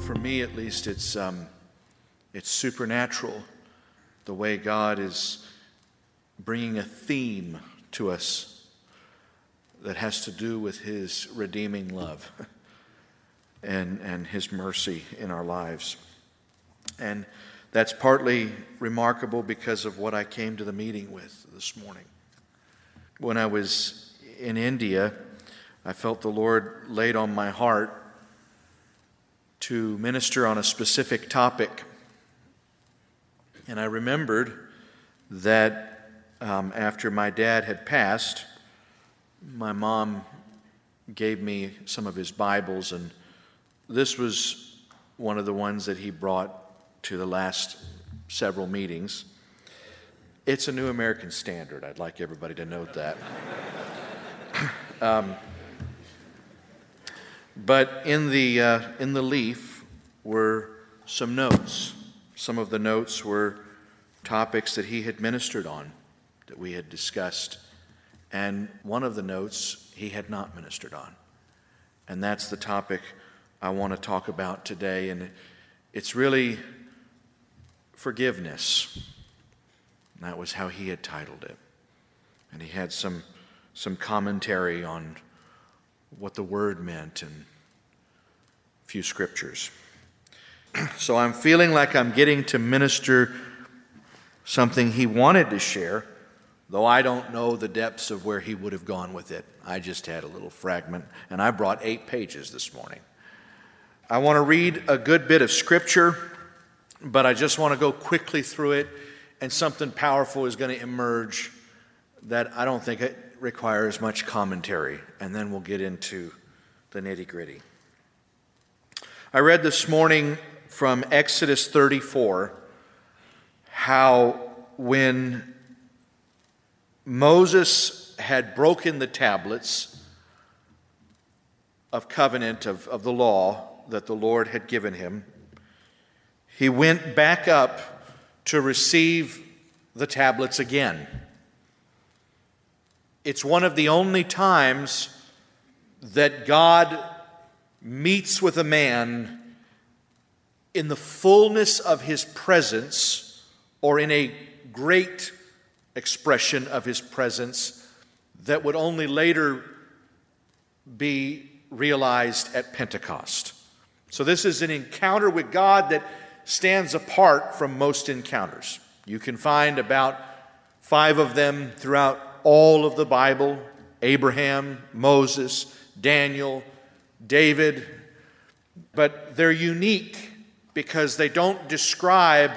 for me at least, it's, um, it's supernatural the way God is bringing a theme to us that has to do with His redeeming love and, and His mercy in our lives. And that's partly remarkable because of what I came to the meeting with this morning. When I was in India, I felt the Lord laid on my heart to minister on a specific topic. And I remembered that um, after my dad had passed, my mom gave me some of his Bibles, and this was one of the ones that he brought to the last several meetings. It's a New American Standard. I'd like everybody to note that. um, but in the, uh, in the leaf were some notes. Some of the notes were topics that he had ministered on, that we had discussed. And one of the notes he had not ministered on. And that's the topic I want to talk about today. And it's really forgiveness. that was how he had titled it. And he had some, some commentary on what the word meant and few scriptures. so I'm feeling like I'm getting to minister something he wanted to share, though I don't know the depths of where he would have gone with it. I just had a little fragment, and I brought eight pages this morning. I want to read a good bit of scripture, but I just want to go quickly through it, and something powerful is going to emerge that I don't think it requires much commentary, and then we'll get into the nitty gritty. I read this morning from Exodus 34 how when Moses had broken the tablets of covenant of, of the law that the Lord had given him, he went back up to receive the tablets again. It's one of the only times that God meets with a man in the fullness of his presence or in a great expression of his presence that would only later be realized at Pentecost. So, this is an encounter with God that stands apart from most encounters. You can find about five of them throughout all of the Bible Abraham, Moses, Daniel, David, but they're unique because they don't describe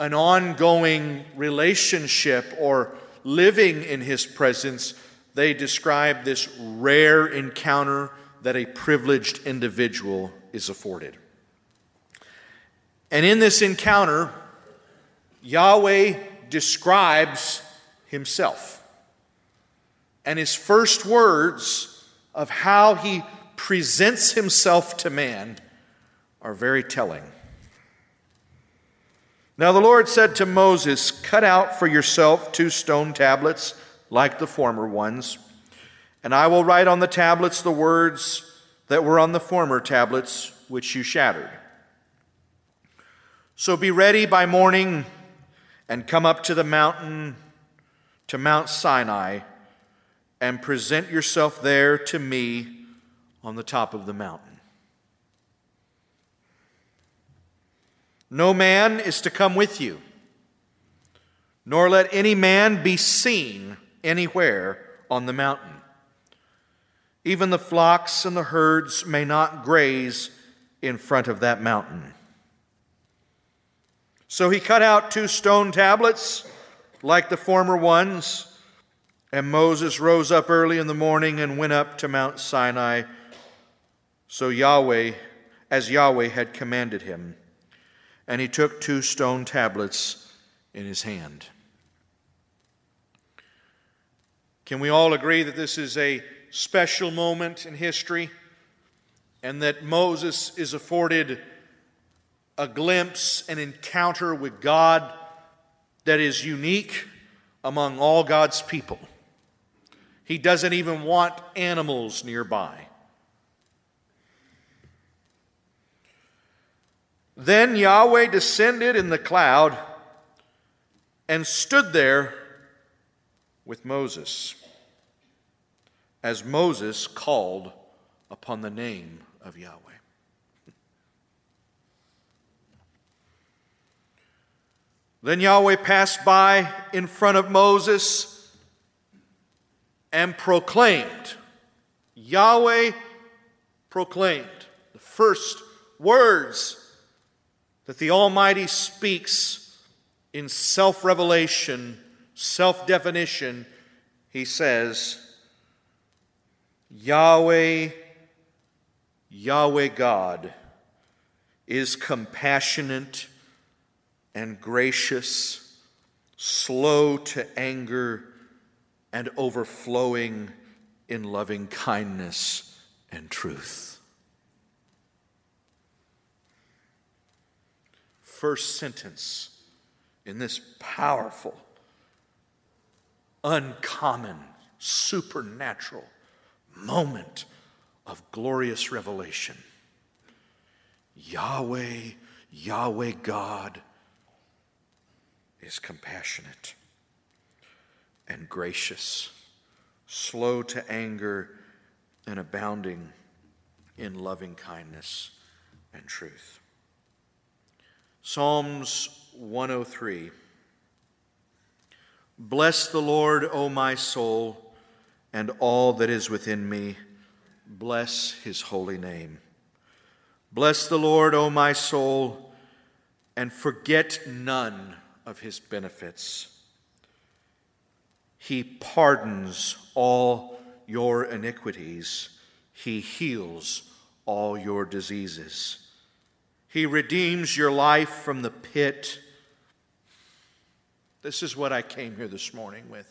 an ongoing relationship or living in His presence. They describe this rare encounter that a privileged individual is afforded. And in this encounter, Yahweh describes Himself. And His first words of how He presents Himself to man are very telling. Now the Lord said to Moses, Cut out for yourself two stone tablets like the former ones, and I will write on the tablets the words that were on the former tablets which you shattered. So be ready by morning and come up to the mountain, to Mount Sinai, and present yourself there to me on the top of the mountain. No man is to come with you, nor let any man be seen anywhere on the mountain. Even the flocks and the herds may not graze in front of that mountain. So he cut out two stone tablets like the former ones, and Moses rose up early in the morning and went up to Mount Sinai, so Yahweh, as Yahweh had commanded him and he took two stone tablets in his hand. Can we all agree that this is a special moment in history and that Moses is afforded a glimpse, an encounter with God that is unique among all God's people? He doesn't even want animals nearby. Then Yahweh descended in the cloud and stood there with Moses as Moses called upon the name of Yahweh. Then Yahweh passed by in front of Moses and proclaimed. Yahweh proclaimed the first words that the Almighty speaks in self revelation, self definition. He says, Yahweh, Yahweh God, is compassionate and gracious, slow to anger, and overflowing in loving kindness and truth. First sentence in this powerful, uncommon, supernatural moment of glorious revelation. Yahweh, Yahweh God is compassionate and gracious, slow to anger, and abounding in loving kindness and truth. Psalms 103 Bless the Lord, O my soul, and all that is within me. Bless his holy name. Bless the Lord, O my soul, and forget none of his benefits. He pardons all your iniquities, he heals all your diseases. He redeems your life from the pit. This is what I came here this morning with.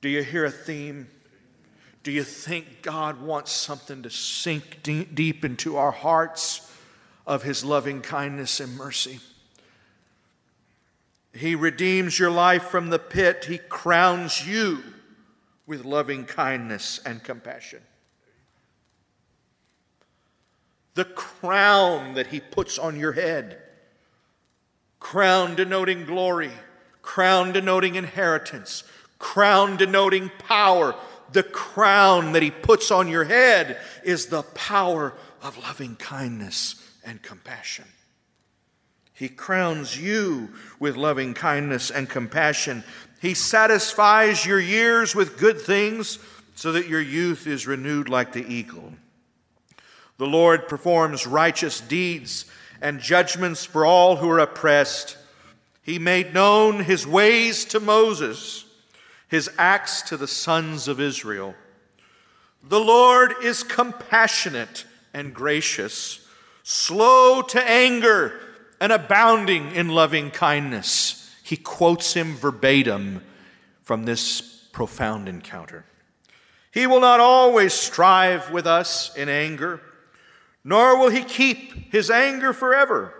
Do you hear a theme? Do you think God wants something to sink deep into our hearts of His loving kindness and mercy? He redeems your life from the pit. He crowns you with loving kindness and compassion. The crown that He puts on your head, crown denoting glory, crown denoting inheritance, crown denoting power. The crown that He puts on your head is the power of loving kindness and compassion. He crowns you with loving kindness and compassion. He satisfies your years with good things so that your youth is renewed like the eagle. The Lord performs righteous deeds and judgments for all who are oppressed. He made known his ways to Moses, his acts to the sons of Israel. The Lord is compassionate and gracious, slow to anger and abounding in loving kindness. He quotes him verbatim from this profound encounter. He will not always strive with us in anger, nor will he keep his anger forever.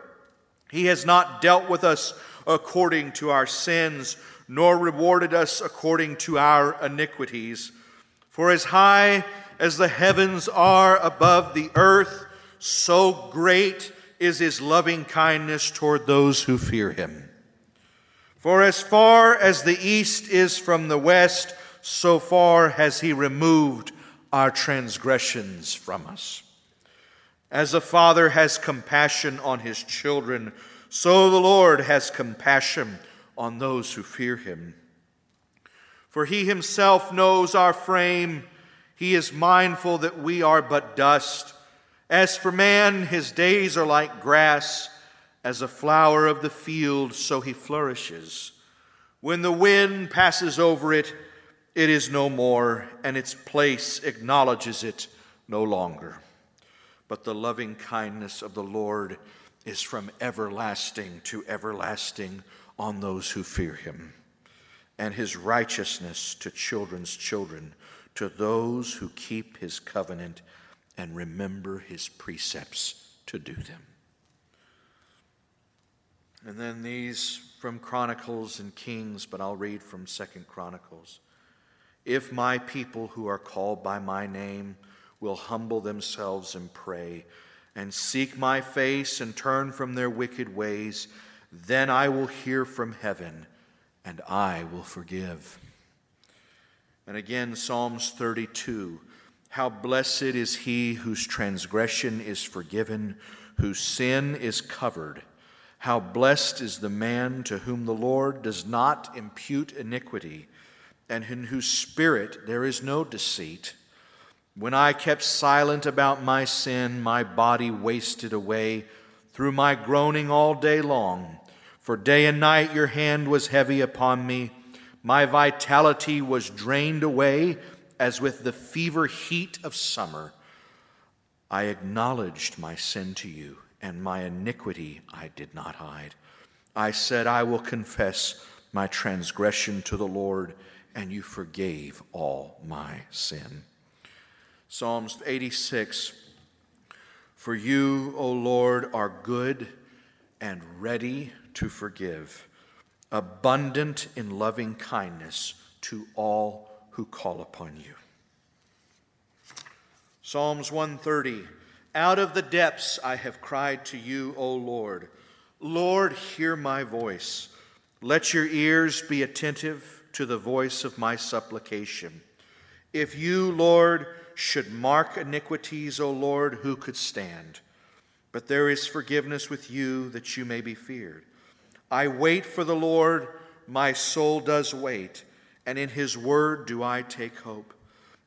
He has not dealt with us according to our sins, nor rewarded us according to our iniquities. For as high as the heavens are above the earth, so great is his loving kindness toward those who fear him. For as far as the east is from the west, so far has he removed our transgressions from us. As a father has compassion on his children, so the Lord has compassion on those who fear him. For he himself knows our frame, he is mindful that we are but dust. As for man, his days are like grass, as a flower of the field, so he flourishes. When the wind passes over it, it is no more, and its place acknowledges it no longer. But the loving kindness of the Lord is from everlasting to everlasting on those who fear him, and his righteousness to children's children, to those who keep his covenant and remember his precepts to do them. And then these from Chronicles and Kings, but I'll read from Second Chronicles. If my people who are called by my name will humble themselves and pray and seek my face and turn from their wicked ways, then I will hear from heaven and I will forgive. And again, Psalms 32 How blessed is he whose transgression is forgiven, whose sin is covered. How blessed is the man to whom the Lord does not impute iniquity, and in whose spirit there is no deceit. When I kept silent about my sin, my body wasted away through my groaning all day long. For day and night your hand was heavy upon me. My vitality was drained away as with the fever heat of summer. I acknowledged my sin to you, and my iniquity I did not hide. I said, I will confess my transgression to the Lord, and you forgave all my sin. Psalms 86 For you, O Lord, are good and ready to forgive, abundant in loving kindness to all who call upon you. Psalms 130 Out of the depths I have cried to you, O Lord. Lord, hear my voice. Let your ears be attentive to the voice of my supplication. If you, Lord, should mark iniquities, O Lord, who could stand? But there is forgiveness with you that you may be feared. I wait for the Lord, my soul does wait, and in his word do I take hope.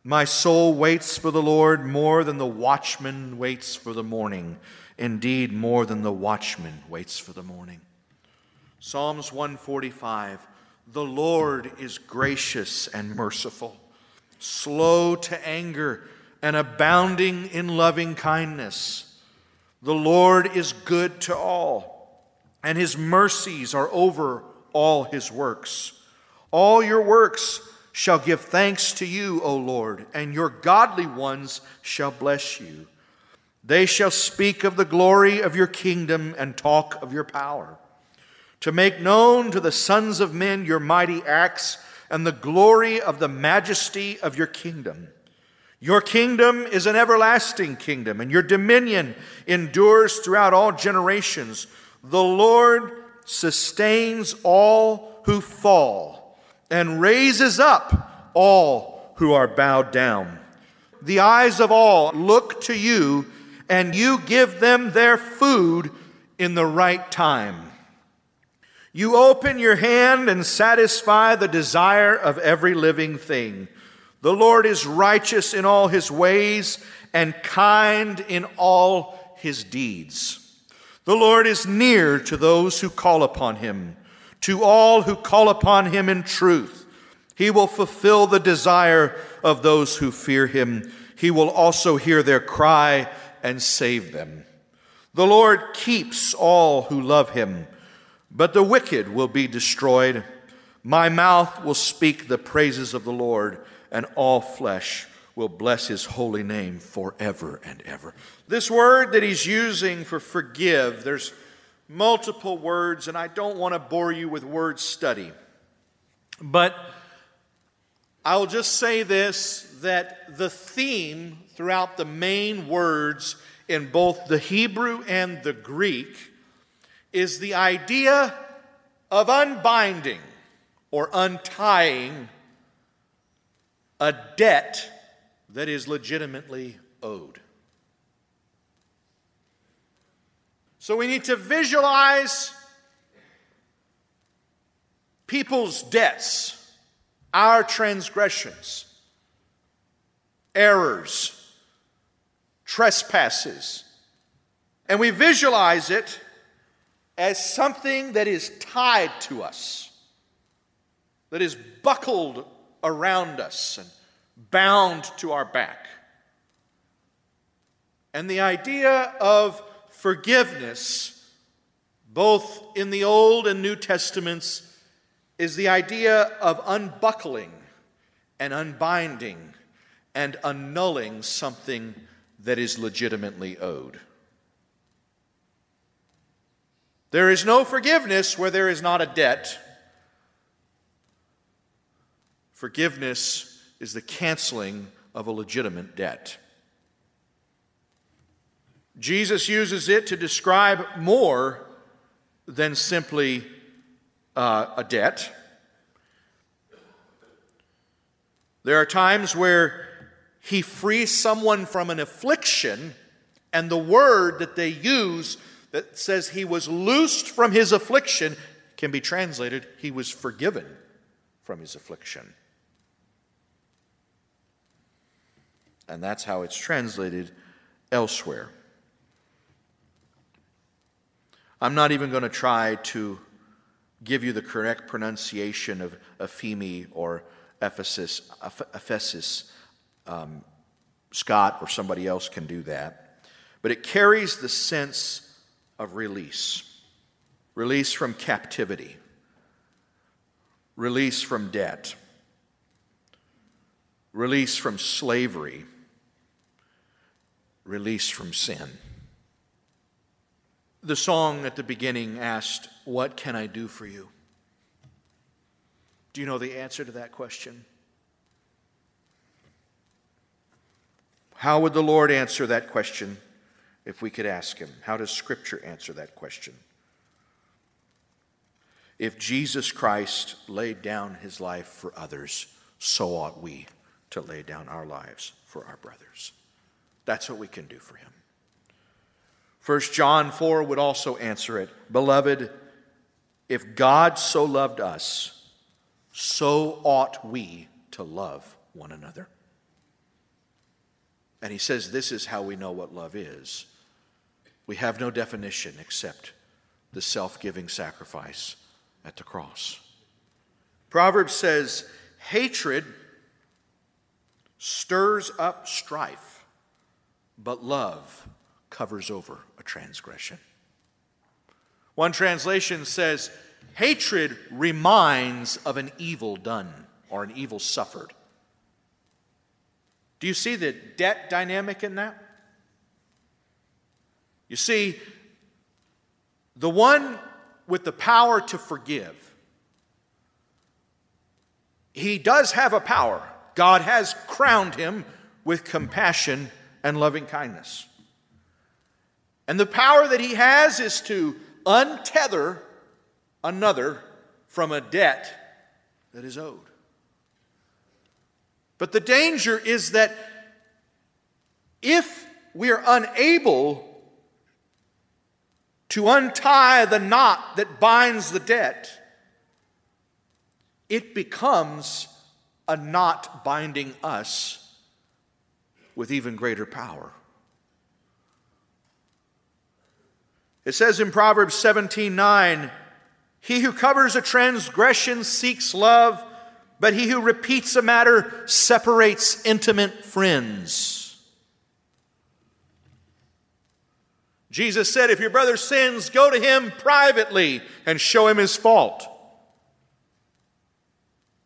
My soul waits for the Lord more than the watchman waits for the morning, indeed, more than the watchman waits for the morning. Psalms 145 The Lord is gracious and merciful slow to anger, and abounding in loving kindness. The Lord is good to all, and his mercies are over all his works. All your works shall give thanks to you, O Lord, and your godly ones shall bless you. They shall speak of the glory of your kingdom and talk of your power, to make known to the sons of men your mighty acts and the glory of the majesty of your kingdom. Your kingdom is an everlasting kingdom, and your dominion endures throughout all generations. The Lord sustains all who fall and raises up all who are bowed down. The eyes of all look to you, and you give them their food in the right time. You open your hand and satisfy the desire of every living thing. The Lord is righteous in all his ways and kind in all his deeds. The Lord is near to those who call upon him, to all who call upon him in truth. He will fulfill the desire of those who fear him. He will also hear their cry and save them. The Lord keeps all who love him but the wicked will be destroyed. My mouth will speak the praises of the Lord, and all flesh will bless his holy name forever and ever. This word that he's using for forgive, there's multiple words, and I don't want to bore you with word study. But I'll just say this that the theme throughout the main words in both the Hebrew and the Greek is the idea of unbinding or untying a debt that is legitimately owed. So we need to visualize people's debts, our transgressions, errors, trespasses, and we visualize it as something that is tied to us, that is buckled around us and bound to our back. And the idea of forgiveness, both in the Old and New Testaments, is the idea of unbuckling and unbinding and annulling something that is legitimately owed. There is no forgiveness where there is not a debt. Forgiveness is the canceling of a legitimate debt. Jesus uses it to describe more than simply uh, a debt. There are times where he frees someone from an affliction, and the word that they use that says he was loosed from his affliction can be translated, he was forgiven from his affliction. And that's how it's translated elsewhere. I'm not even going to try to give you the correct pronunciation of aphiemi or aphesis. aphesis. Um, Scott or somebody else can do that. But it carries the sense of release release from captivity, release from debt, release from slavery, release from sin. The song at the beginning asked, What can I do for you? Do you know the answer to that question? How would the Lord answer that question if we could ask Him? How does Scripture answer that question? If Jesus Christ laid down His life for others, so ought we to lay down our lives for our brothers. That's what we can do for Him. 1 John 4 would also answer it Beloved, if God so loved us, so ought we to love one another. And he says this is how we know what love is. We have no definition except the self giving sacrifice at the cross. Proverbs says, Hatred stirs up strife, but love covers over a transgression. One translation says, Hatred reminds of an evil done or an evil suffered. Do you see the debt dynamic in that? You see, the one with the power to forgive, he does have a power. God has crowned him with compassion and loving kindness. And the power that he has is to untether another from a debt that is owed. But the danger is that if we are unable to untie the knot that binds the debt, it becomes a knot binding us with even greater power. It says in Proverbs 17 9, He who covers a transgression seeks love, but he who repeats a matter separates intimate friends. Jesus said, If your brother sins, go to him privately and show him his fault.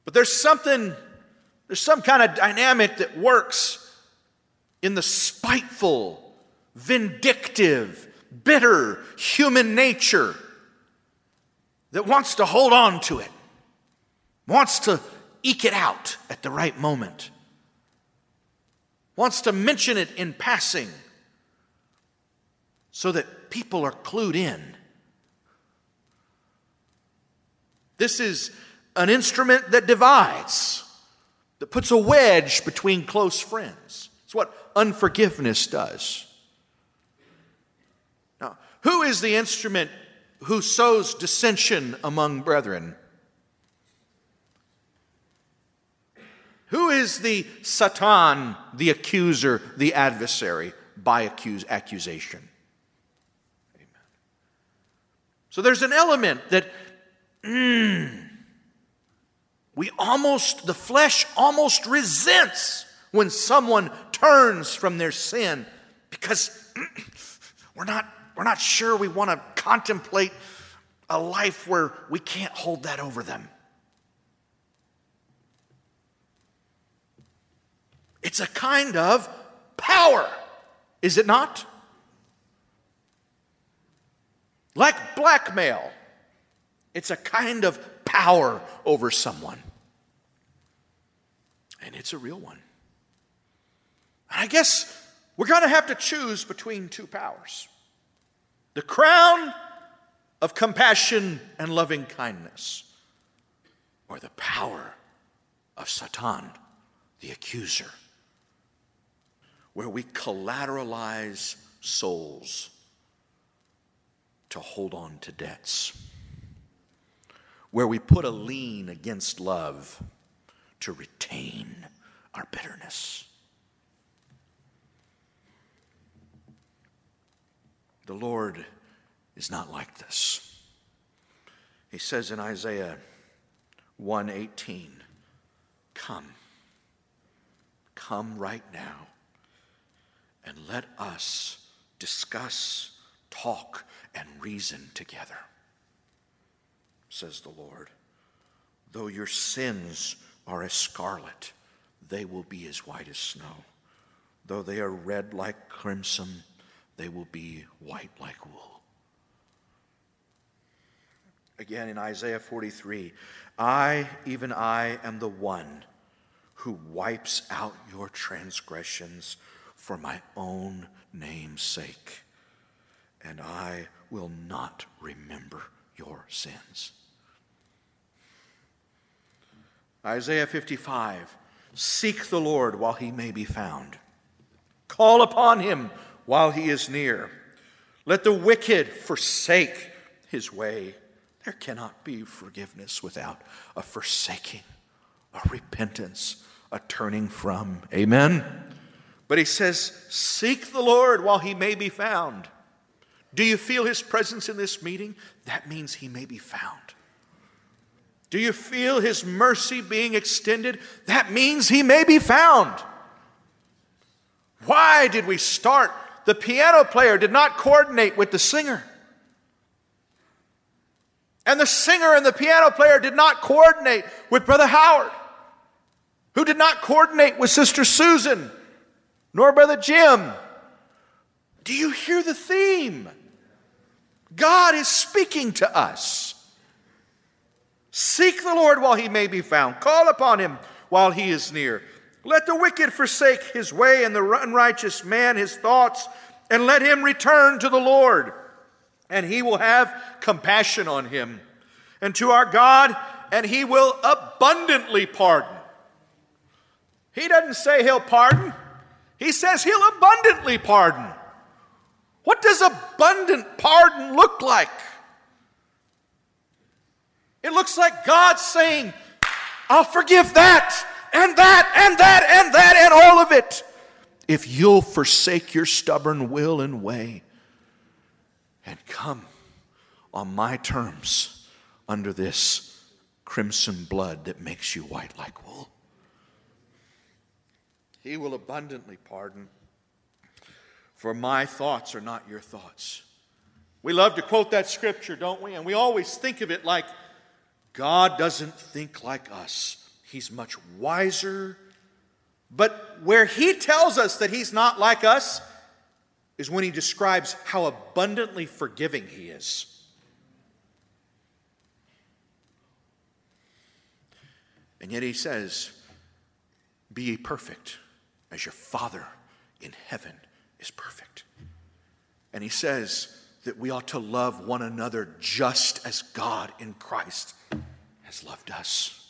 But there's something, there's some kind of dynamic that works in the spiteful, vindictive, bitter human nature that wants to hold on to it, wants to eke it out at the right moment, wants to mention it in passing so that people are clued in. This is an instrument that divides, that puts a wedge between close friends. It's what unforgiveness does. Now, who is the instrument who sows dissension among brethren? Who is the Satan, the accuser, the adversary by accuse, accusation? Amen. So there's an element that mm, we almost, the flesh almost resents when someone turns from their sin because we're not we're not sure we want to contemplate a life where we can't hold that over them. It's a kind of power, is it not? Like blackmail, it's a kind of power over someone. And it's a real one. I guess we're going to have to choose between two powers the crown of compassion and loving kindness, or the power of Satan, the accuser, where we collateralize souls to hold on to debts, where we put a lien against love to retain our bitterness. The Lord is not like this. He says in Isaiah 118, Come, come right now, and let us discuss, talk, and reason together, says the Lord. Though your sins are as scarlet, they will be as white as snow. Though they are red like crimson, they will be white like wool. Again in Isaiah 43 I, even I, am the one who wipes out your transgressions for my own name's sake, and I will not remember your sins. Isaiah 55 Seek the Lord while he may be found, call upon him while he is near. Let the wicked forsake his way. There cannot be forgiveness without a forsaking, a repentance, a turning from. Amen? But he says, Seek the Lord while he may be found. Do you feel his presence in this meeting? That means he may be found. Do you feel his mercy being extended? That means he may be found. Why did we start the piano player did not coordinate with the singer. And the singer and the piano player did not coordinate with Brother Howard, who did not coordinate with Sister Susan, nor Brother Jim. Do you hear the theme? God is speaking to us. Seek the Lord while he may be found, call upon him while he is near. Let the wicked forsake his way and the unrighteous man his thoughts, and let him return to the Lord, and he will have compassion on him. And to our God, and he will abundantly pardon. He doesn't say he'll pardon, he says he'll abundantly pardon. What does abundant pardon look like? It looks like God saying, I'll forgive that and that and that and that and all of it. If you'll forsake your stubborn will and way and come on my terms under this crimson blood that makes you white like wool. He will abundantly pardon, for my thoughts are not your thoughts. We love to quote that scripture, don't we? And we always think of it like God doesn't think like us. He's much wiser. But where he tells us that he's not like us is when he describes how abundantly forgiving he is. And yet he says, Be ye perfect as your Father in heaven is perfect. And he says that we ought to love one another just as God in Christ has loved us.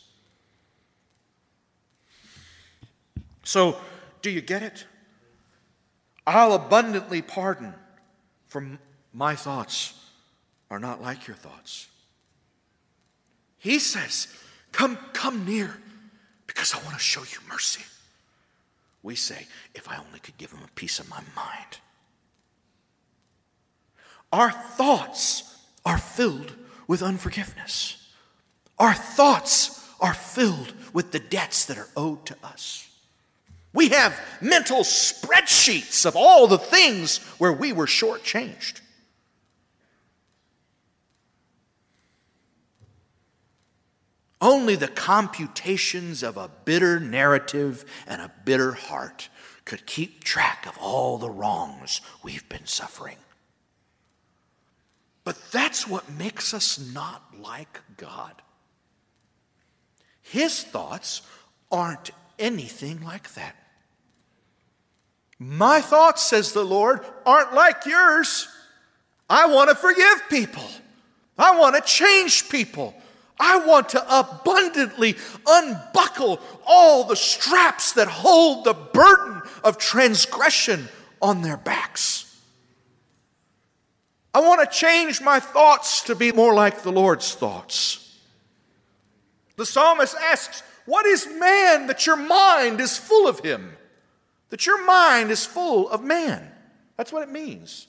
So, do you get it? I'll abundantly pardon, for my thoughts are not like your thoughts. He says, Come, come near, because I want to show you mercy. We say, If I only could give him a piece of my mind. Our thoughts are filled with unforgiveness. Our thoughts are filled with the debts that are owed to us. We have mental spreadsheets of all the things where we were shortchanged. Only the computations of a bitter narrative and a bitter heart could keep track of all the wrongs we've been suffering. But that's what makes us not like God. His thoughts aren't anything like that. My thoughts, says the Lord, aren't like yours. I want to forgive people. I want to change people. I want to abundantly unbuckle all the straps that hold the burden of transgression on their backs. I want to change my thoughts to be more like the Lord's thoughts. The psalmist asks, What is man that your mind is full of him? That your mind is full of man. That's what it means.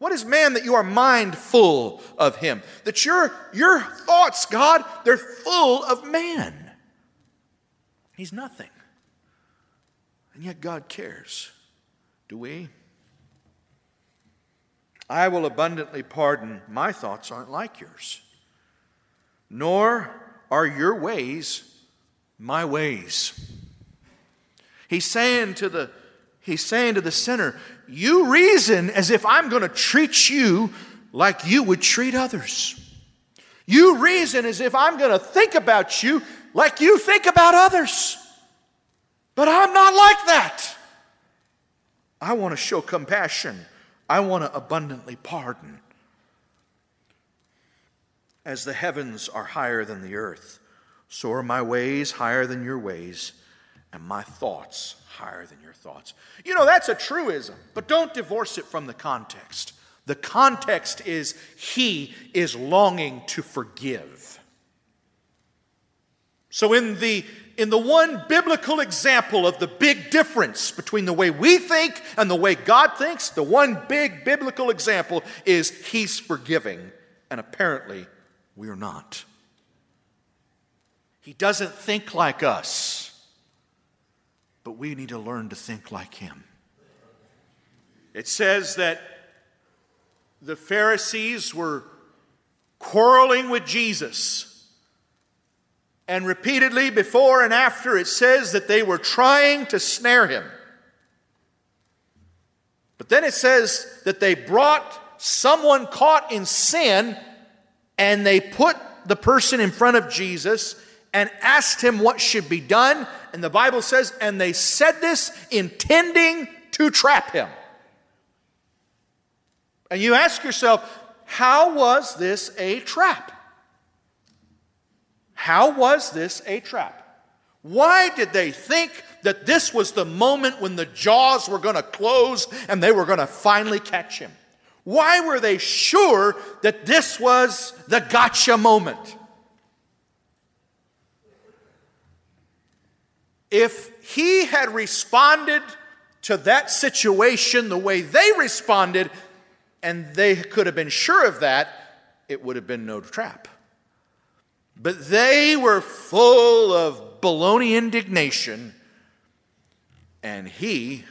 What is man that you are mindful of him? That your, your thoughts, God, they're full of man. He's nothing. And yet God cares. Do we? I will abundantly pardon. My thoughts aren't like yours, nor are your ways my ways. He's saying to the he's saying to the sinner, you reason as if I'm going to treat you like you would treat others. You reason as if I'm going to think about you like you think about others. But I'm not like that. I want to show compassion. I want to abundantly pardon. As the heavens are higher than the earth, so are my ways higher than your ways, and my thoughts higher than your thoughts. You know, that's a truism, but don't divorce it from the context. The context is he is longing to forgive. So, in the, in the one biblical example of the big difference between the way we think and the way God thinks, the one big biblical example is he's forgiving, and apparently we're not. He doesn't think like us but we need to learn to think like him. It says that the Pharisees were quarreling with Jesus. And repeatedly, before and after, it says that they were trying to snare him. But then it says that they brought someone caught in sin and they put the person in front of Jesus and asked him what should be done. And the Bible says, and they said this intending to trap him. And you ask yourself, how was this a trap? How was this a trap? Why did they think that this was the moment when the jaws were going to close and they were going to finally catch him? Why were they sure that this was the gotcha moment? If he had responded to that situation the way they responded, and they could have been sure of that, it would have been no trap. But they were full of baloney indignation, and he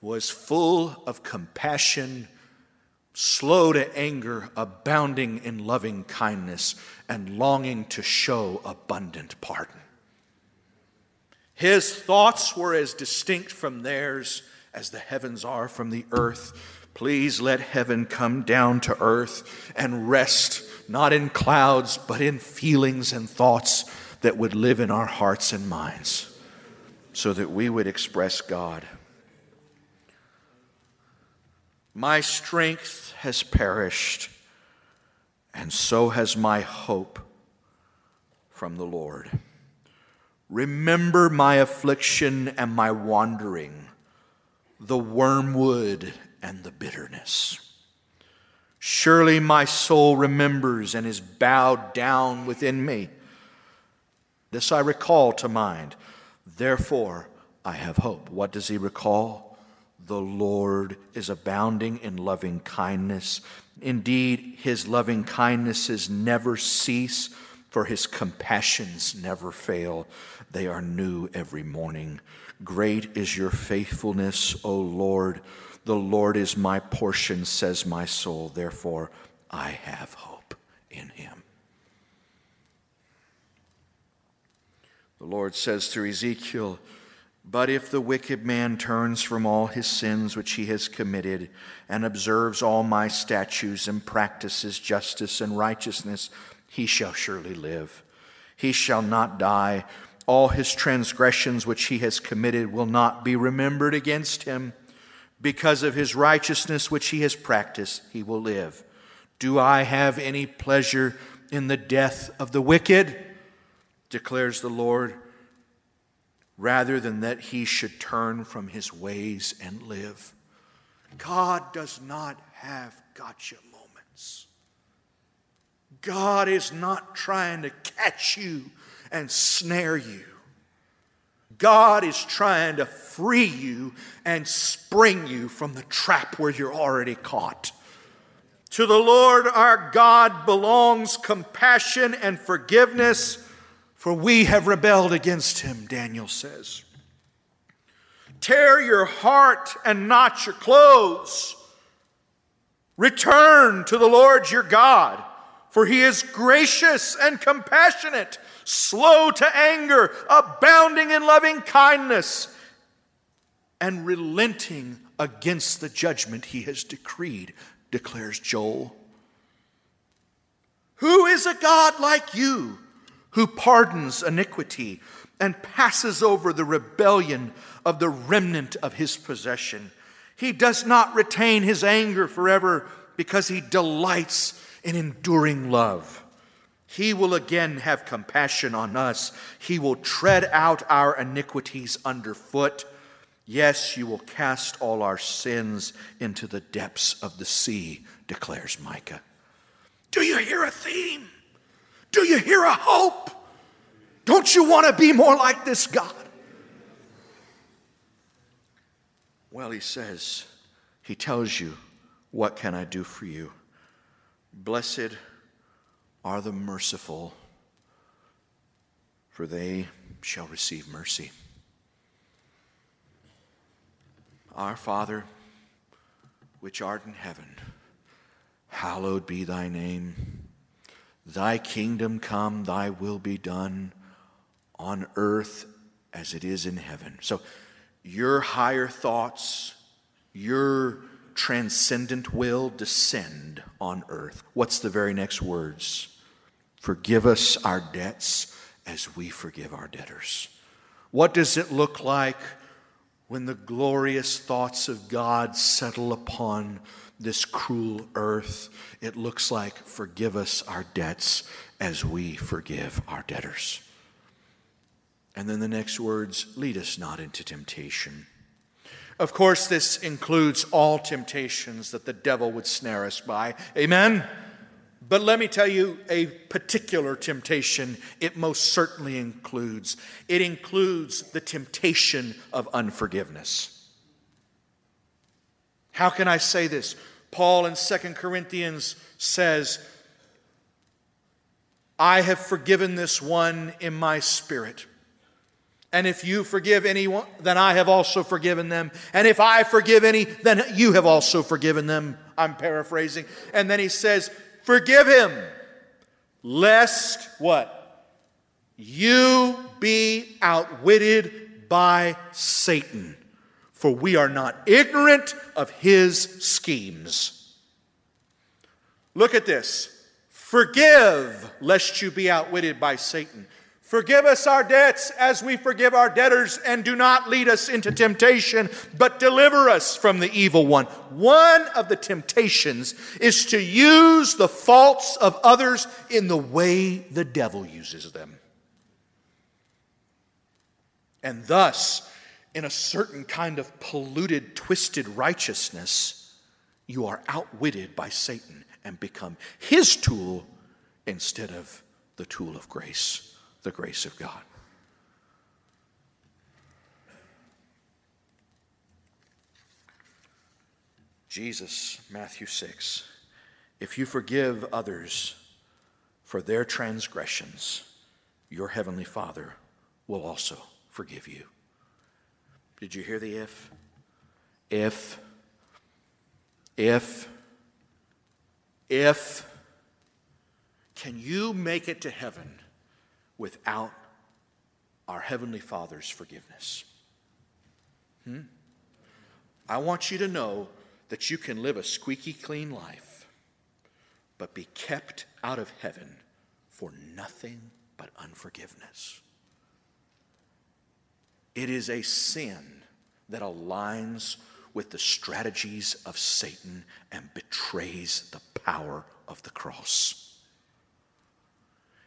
was full of compassion, slow to anger, abounding in loving kindness, and longing to show abundant pardon. His thoughts were as distinct from theirs as the heavens are from the earth. Please let heaven come down to earth and rest not in clouds, but in feelings and thoughts that would live in our hearts and minds so that we would express God. My strength has perished, and so has my hope from the Lord. Remember my affliction and my wandering, the wormwood and the bitterness. Surely my soul remembers and is bowed down within me. This I recall to mind. Therefore, I have hope. What does he recall? The Lord is abounding in loving kindness. Indeed, his loving kindnesses never cease, for his compassions never fail. They are new every morning. Great is your faithfulness, O Lord. The Lord is my portion, says my soul. Therefore, I have hope in him. The Lord says through Ezekiel, But if the wicked man turns from all his sins which he has committed, and observes all my statutes, and practices justice and righteousness, he shall surely live. He shall not die all his transgressions which he has committed will not be remembered against him. Because of his righteousness which he has practiced, he will live. Do I have any pleasure in the death of the wicked? declares the Lord, rather than that he should turn from his ways and live. God does not have gotcha moments. God is not trying to catch you and snare you. God is trying to free you and spring you from the trap where you're already caught. To the Lord our God belongs compassion and forgiveness, for we have rebelled against him, Daniel says. Tear your heart and not your clothes. Return to the Lord your God, for he is gracious and compassionate slow to anger, abounding in loving kindness, and relenting against the judgment he has decreed, declares Joel. Who is a God like you who pardons iniquity and passes over the rebellion of the remnant of his possession? He does not retain his anger forever because he delights in enduring love. He will again have compassion on us. He will tread out our iniquities underfoot. Yes, you will cast all our sins into the depths of the sea, declares Micah. Do you hear a theme? Do you hear a hope? Don't you want to be more like this God? Well, he says, he tells you, What can I do for you? Blessed are the merciful, for they shall receive mercy. Our Father, which art in heaven, hallowed be thy name. Thy kingdom come, thy will be done on earth as it is in heaven. So, your higher thoughts, your transcendent will descend on earth. What's the very next words? Forgive us our debts as we forgive our debtors. What does it look like when the glorious thoughts of God settle upon this cruel earth? It looks like, forgive us our debts as we forgive our debtors. And then the next words, lead us not into temptation. Of course, this includes all temptations that the devil would snare us by. Amen? But let me tell you a particular temptation it most certainly includes. It includes the temptation of unforgiveness. How can I say this? Paul in 2 Corinthians says, I have forgiven this one in my spirit. And if you forgive anyone, then I have also forgiven them. And if I forgive any, then you have also forgiven them. I'm paraphrasing. And then he says, Forgive him, lest what? You be outwitted by Satan. For we are not ignorant of his schemes. Look at this. Forgive, lest you be outwitted by Satan. Forgive us our debts as we forgive our debtors, and do not lead us into temptation, but deliver us from the evil one. One of the temptations is to use the faults of others in the way the devil uses them. And thus, in a certain kind of polluted, twisted righteousness, you are outwitted by Satan and become his tool instead of the tool of grace the grace of God. Jesus, Matthew 6. If you forgive others for their transgressions, your heavenly Father will also forgive you. Did you hear the if? If, if, if, can you make it to heaven without our Heavenly Father's forgiveness. Hmm? I want you to know that you can live a squeaky clean life, but be kept out of heaven for nothing but unforgiveness. It is a sin that aligns with the strategies of Satan and betrays the power of the cross.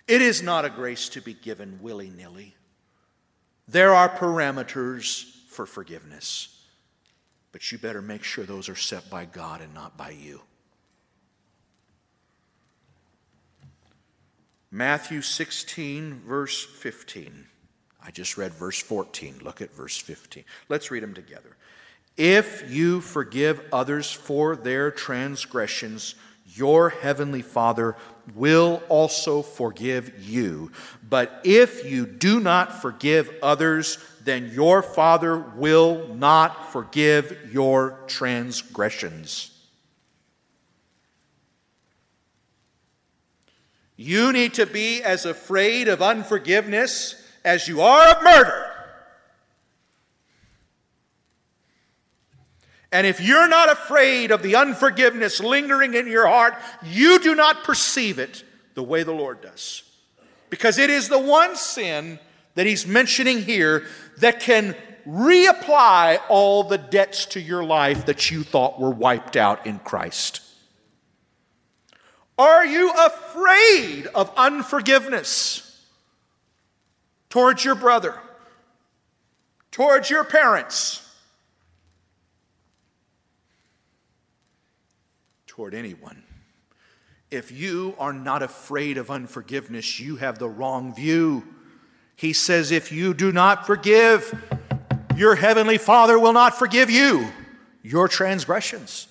It is not a grace to be given willy nilly. There are parameters for forgiveness, but you better make sure those are set by God and not by you. Matthew 16, verse 15. I just read verse 14. Look at verse 15. Let's read them together. If you forgive others for their transgressions, your heavenly Father will also forgive you. But if you do not forgive others, then your Father will not forgive your transgressions. You need to be as afraid of unforgiveness as you are of murder. And if you're not afraid of the unforgiveness lingering in your heart, you do not perceive it the way the Lord does. Because it is the one sin that he's mentioning here that can reapply all the debts to your life that you thought were wiped out in Christ. Are you afraid of unforgiveness towards your brother, towards your parents? Toward anyone. If you are not afraid of unforgiveness, you have the wrong view. He says, if you do not forgive, your heavenly Father will not forgive you your transgressions.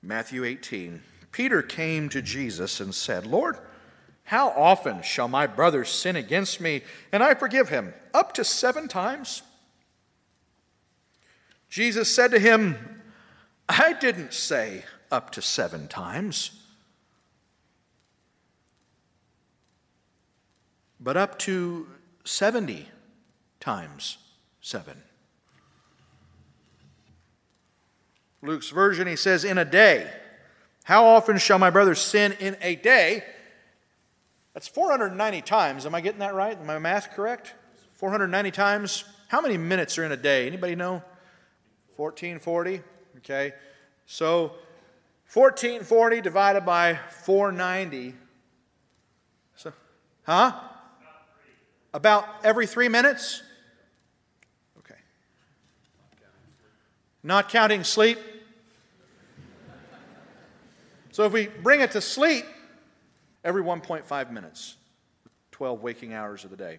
Matthew 18. Peter came to Jesus and said, Lord, how often shall my brother sin against me and I forgive him? Up to seven times? Jesus said to him, I didn't say up to seven times, but up to 70 times seven. Luke's version, he says, in a day. How often shall my brother sin in a day? That's 490 times. Am I getting that right? Am my math correct? 490 times. How many minutes are in a day? Anybody know? 1440, okay? So 1440 divided by 490. So, huh? About every three minutes? Okay. Not counting sleep? So if we bring it to sleep, every 1.5 minutes, 12 waking hours of the day.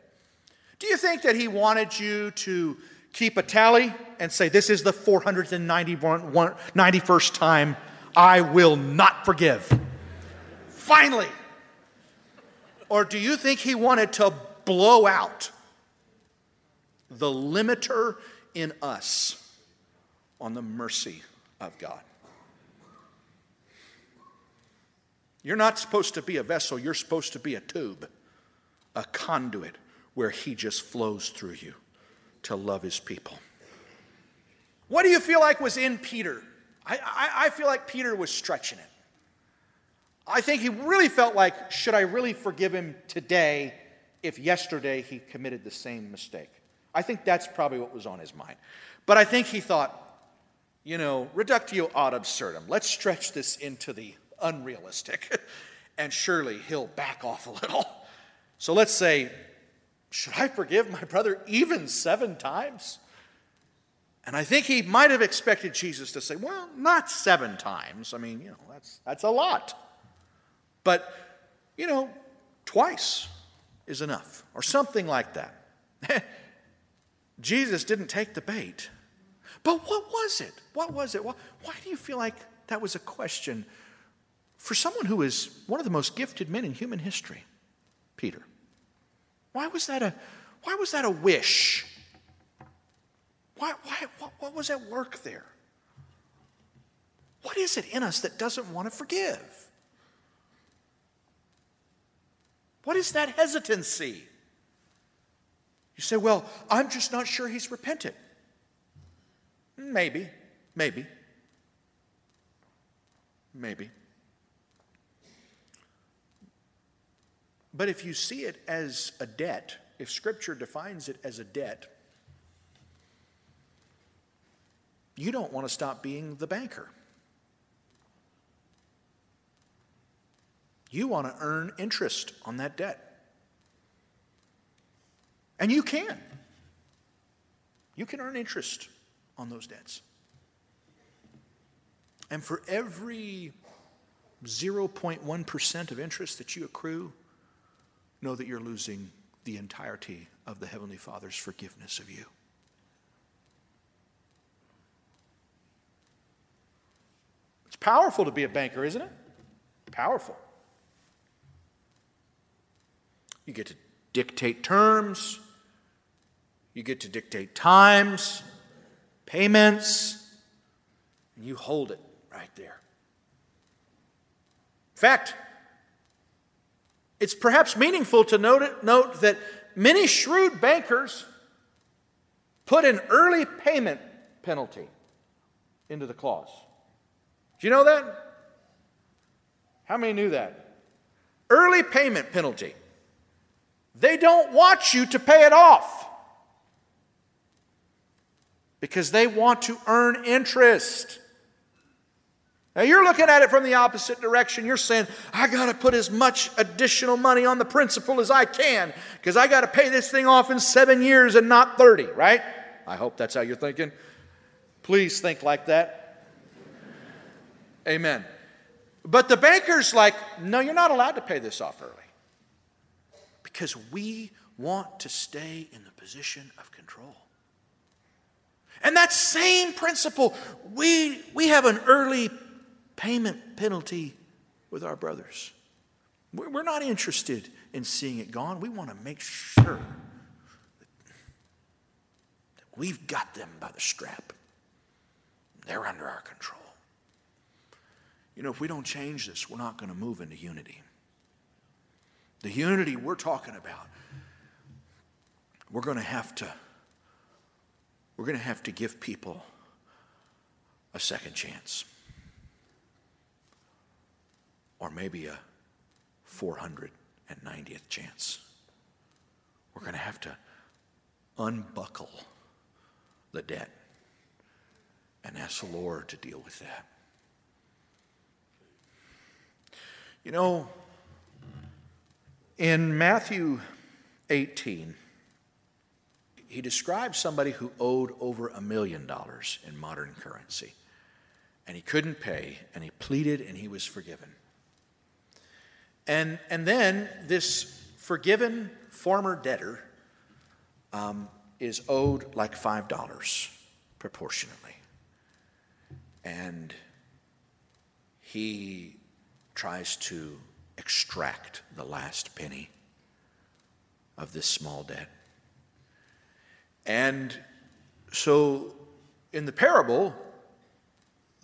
Do you think that he wanted you to keep a tally and say, This is the 491st time I will not forgive. Finally. Or do you think he wanted to blow out the limiter in us on the mercy of God? You're not supposed to be a vessel, you're supposed to be a tube, a conduit where he just flows through you to love his people. What do you feel like was in Peter? I, I, I, feel like Peter was stretching it. I think he really felt like, should I really forgive him today if yesterday he committed the same mistake? I think that's probably what was on his mind. But I think he thought, you know, reductio ad absurdum. Let's stretch this into the unrealistic, and surely he'll back off a little. So let's say should I forgive my brother even seven times? And I think he might have expected Jesus to say, Well, not seven times. I mean, you know, that's, that's a lot. But, you know, twice is enough, or something like that. Jesus didn't take the bait. But what was it? What was it? Why, why do you feel like that was a question for someone who is one of the most gifted men in human history? Peter. Why was that a, why was that a wish? Why, why, what, what was at work there? What is it in us that doesn't want to forgive? What is that hesitancy? You say, well, I'm just not sure he's repented. Maybe, maybe, maybe. But if you see it as a debt, if Scripture defines it as a debt, you don't want to stop being the banker. You want to earn interest on that debt. And you can. You can earn interest on those debts. And for every 0.1% of interest that you accrue, know that you're losing the entirety of the Heavenly Father's forgiveness of you. It's powerful to be a banker, isn't it? Powerful. You get to dictate terms, you get to dictate times, payments, and you hold it right there. In fact, it's perhaps meaningful to note, note that many shrewd bankers put an early payment penalty into the clause. Do you know that? How many knew that? Early payment penalty. They don't want you to pay it off because they want to earn interest. Now you're looking at it from the opposite direction. You're saying, I got to put as much additional money on the principal as I can because I got to pay this thing off in seven years and not 30, right? I hope that's how you're thinking. Please think like that. Amen. But the banker's like, no, you're not allowed to pay this off early because we want to stay in the position of control. And that same principle, we, we have an early payment penalty with our brothers. We're not interested in seeing it gone. We want to make sure that we've got them by the strap. They're under our control. You know, if we don't change this, we're not going to move into unity. The unity we're talking about, we're going to have to we're going to have to give people a second chance or maybe a 490th chance. We're going to have to unbuckle the debt and ask the Lord to deal with that. You know, in Matthew 18, he describes somebody who owed over a million dollars in modern currency. And he couldn't pay, and he pleaded, and he was forgiven. And, and then this forgiven former debtor um, is owed like $5 proportionately. And he tries to extract the last penny of this small debt. And so in the parable,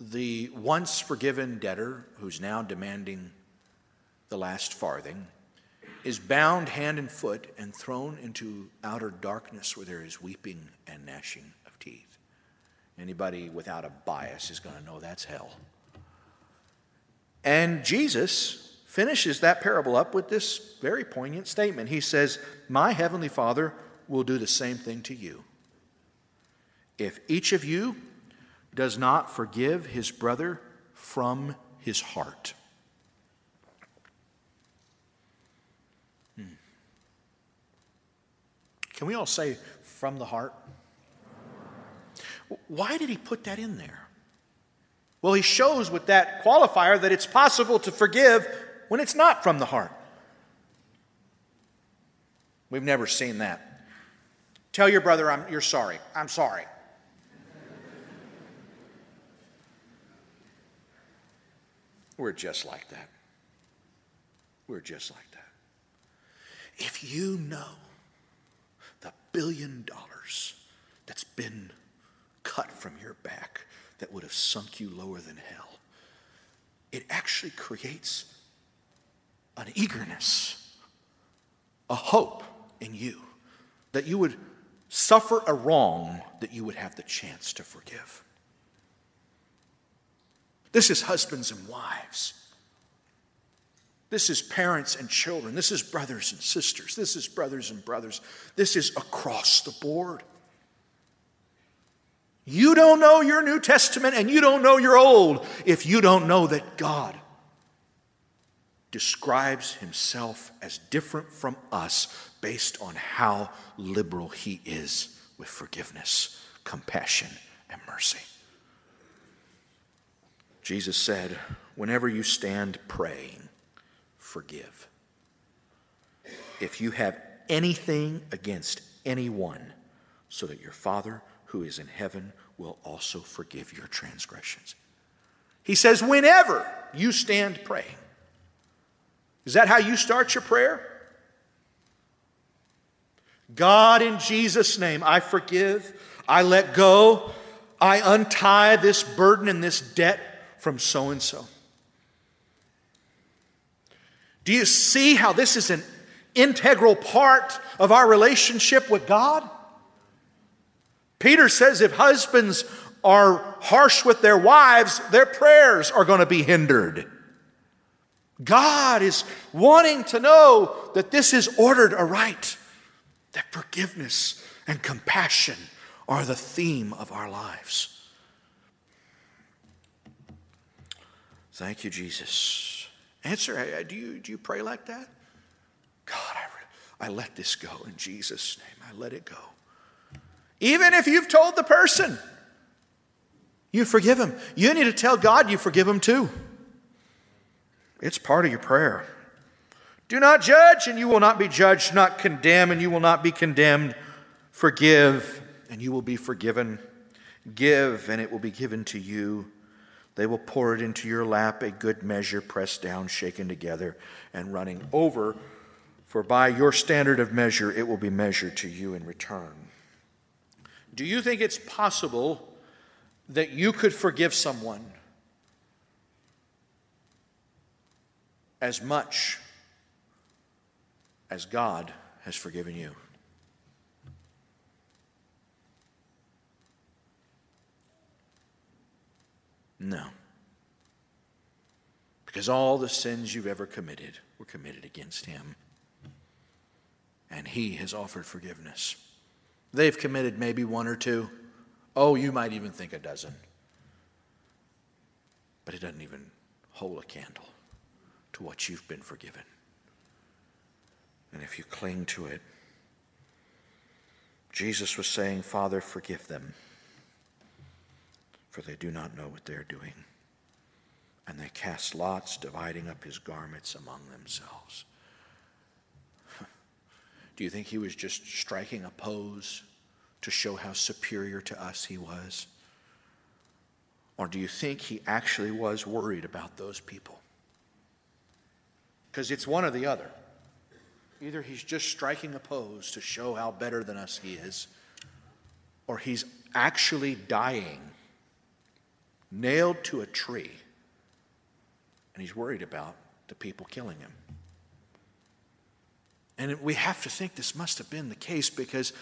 the once forgiven debtor who's now demanding the last farthing, is bound hand and foot and thrown into outer darkness where there is weeping and gnashing of teeth. Anybody without a bias is going to know that's hell. And Jesus finishes that parable up with this very poignant statement. He says, My heavenly Father will do the same thing to you. If each of you does not forgive his brother from his heart. Can we all say from the heart? Why did he put that in there? Well, he shows with that qualifier that it's possible to forgive when it's not from the heart. We've never seen that. Tell your brother I'm, you're sorry. I'm sorry. We're just like that. We're just like that. If you know billion dollars that's been cut from your back that would have sunk you lower than hell. It actually creates an eagerness, a hope in you that you would suffer a wrong that you would have the chance to forgive. This is husbands and wives. This is parents and children. This is brothers and sisters. This is brothers and brothers. This is across the board. You don't know your New Testament and you don't know your Old if you don't know that God describes himself as different from us based on how liberal he is with forgiveness, compassion, and mercy. Jesus said, Whenever you stand praying, forgive. If you have anything against anyone, so that your Father who is in heaven will also forgive your transgressions. He says, whenever you stand praying. Is that how you start your prayer? God, in Jesus' name, I forgive, I let go, I untie this burden and this debt from so and so. Do you see how this is an integral part of our relationship with God? Peter says if husbands are harsh with their wives, their prayers are going to be hindered. God is wanting to know that this is ordered aright, that forgiveness and compassion are the theme of our lives. Thank you, Jesus. Answer, uh, do you, do you pray like that? God, I, I let this go in Jesus' name. I let it go. Even if you've told the person, you forgive him. You need to tell God you forgive him too. It's part of your prayer. Do not judge, and you will not be judged. Not condemn, and you will not be condemned. Forgive, and you will be forgiven. Give, and it will be given to you. They will pour it into your lap, a good measure, pressed down, shaken together, and running over. For by your standard of measure, it will be measured to you in return. Do you think it's possible that you could forgive someone as much as God has forgiven you? No. Because all the sins you've ever committed were committed against him. And he has offered forgiveness. They've committed maybe one or two. Oh, you might even think a dozen. But it doesn't even hold a candle to what you've been forgiven. And if you cling to it, Jesus was saying, Father, forgive them for they do not know what they are doing. And they cast lots, dividing up his garments among themselves. Do you think he was just striking a pose to show how superior to us he was? Or do you think he actually was worried about those people? Because it's one or the other. Either he's just striking a pose to show how better than us he is, or he's actually dying nailed to a tree, and he's worried about the people killing him. And we have to think this must have been the case because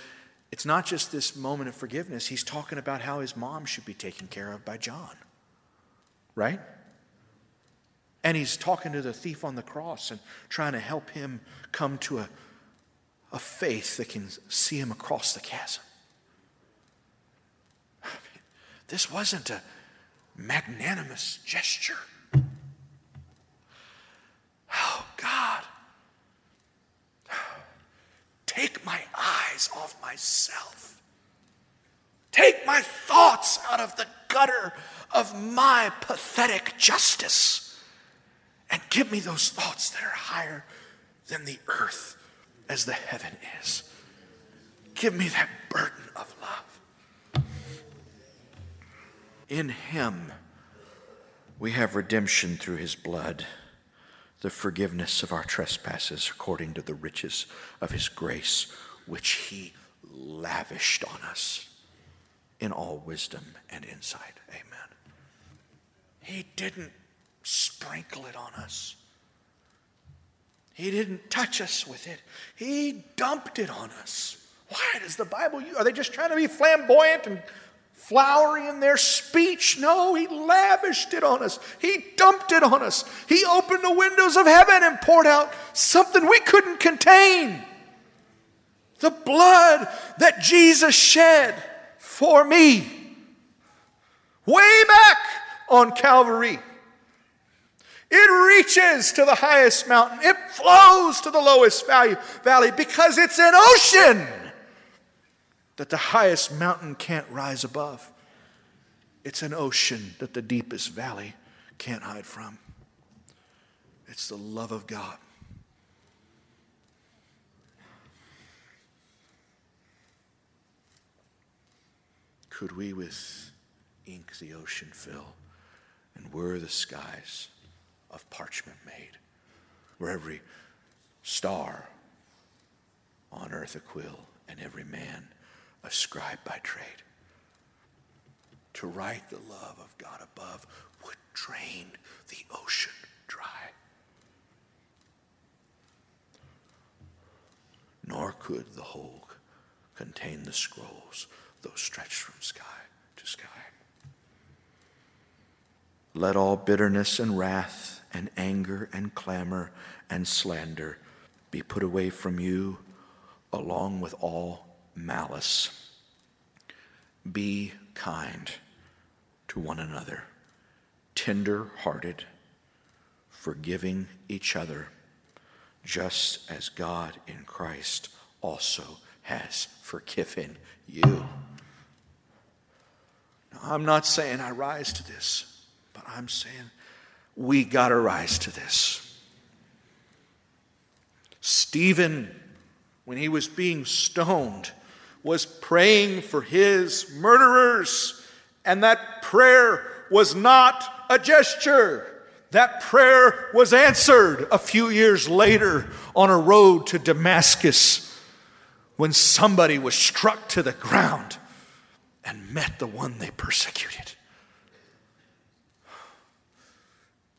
it's not just this moment of forgiveness. He's talking about how his mom should be taken care of by John, right? And he's talking to the thief on the cross and trying to help him come to a, a faith that can see him across the chasm. I mean, this wasn't a magnanimous gesture. Oh, God, take my eyes off myself. Take my thoughts out of the gutter of my pathetic justice and give me those thoughts that are higher than the earth as the heaven is. Give me that burden of love. In him we have redemption through his blood, the forgiveness of our trespasses according to the riches of his grace, which he lavished on us in all wisdom and insight. Amen. He didn't sprinkle it on us. He didn't touch us with it. He dumped it on us. Why does the Bible, are they just trying to be flamboyant and flowery in their speech. No, He lavished it on us. He dumped it on us. He opened the windows of heaven and poured out something we couldn't contain. The blood that Jesus shed for me. Way back on Calvary. It reaches to the highest mountain. It flows to the lowest valley because it's an ocean that the highest mountain can't rise above. It's an ocean that the deepest valley can't hide from. It's the love of God. Could we with ink the ocean fill, and were the skies of parchment made, where every star on earth a quill, and every man a scribe by trade. To write the love of God above would drain the ocean dry. Nor could the whole contain the scrolls, though stretched from sky to sky. Let all bitterness and wrath and anger and clamor and slander be put away from you, along with all malice. Be kind to one another, tender hearted, forgiving each other, just as God in Christ also has forgiven you. Now, I'm not saying I rise to this, but I'm saying we got to rise to this. Stephen, when he was being stoned, was praying for his murderers, and that prayer was not a gesture. That prayer was answered a few years later on a road to Damascus when somebody was struck to the ground and met the one they persecuted.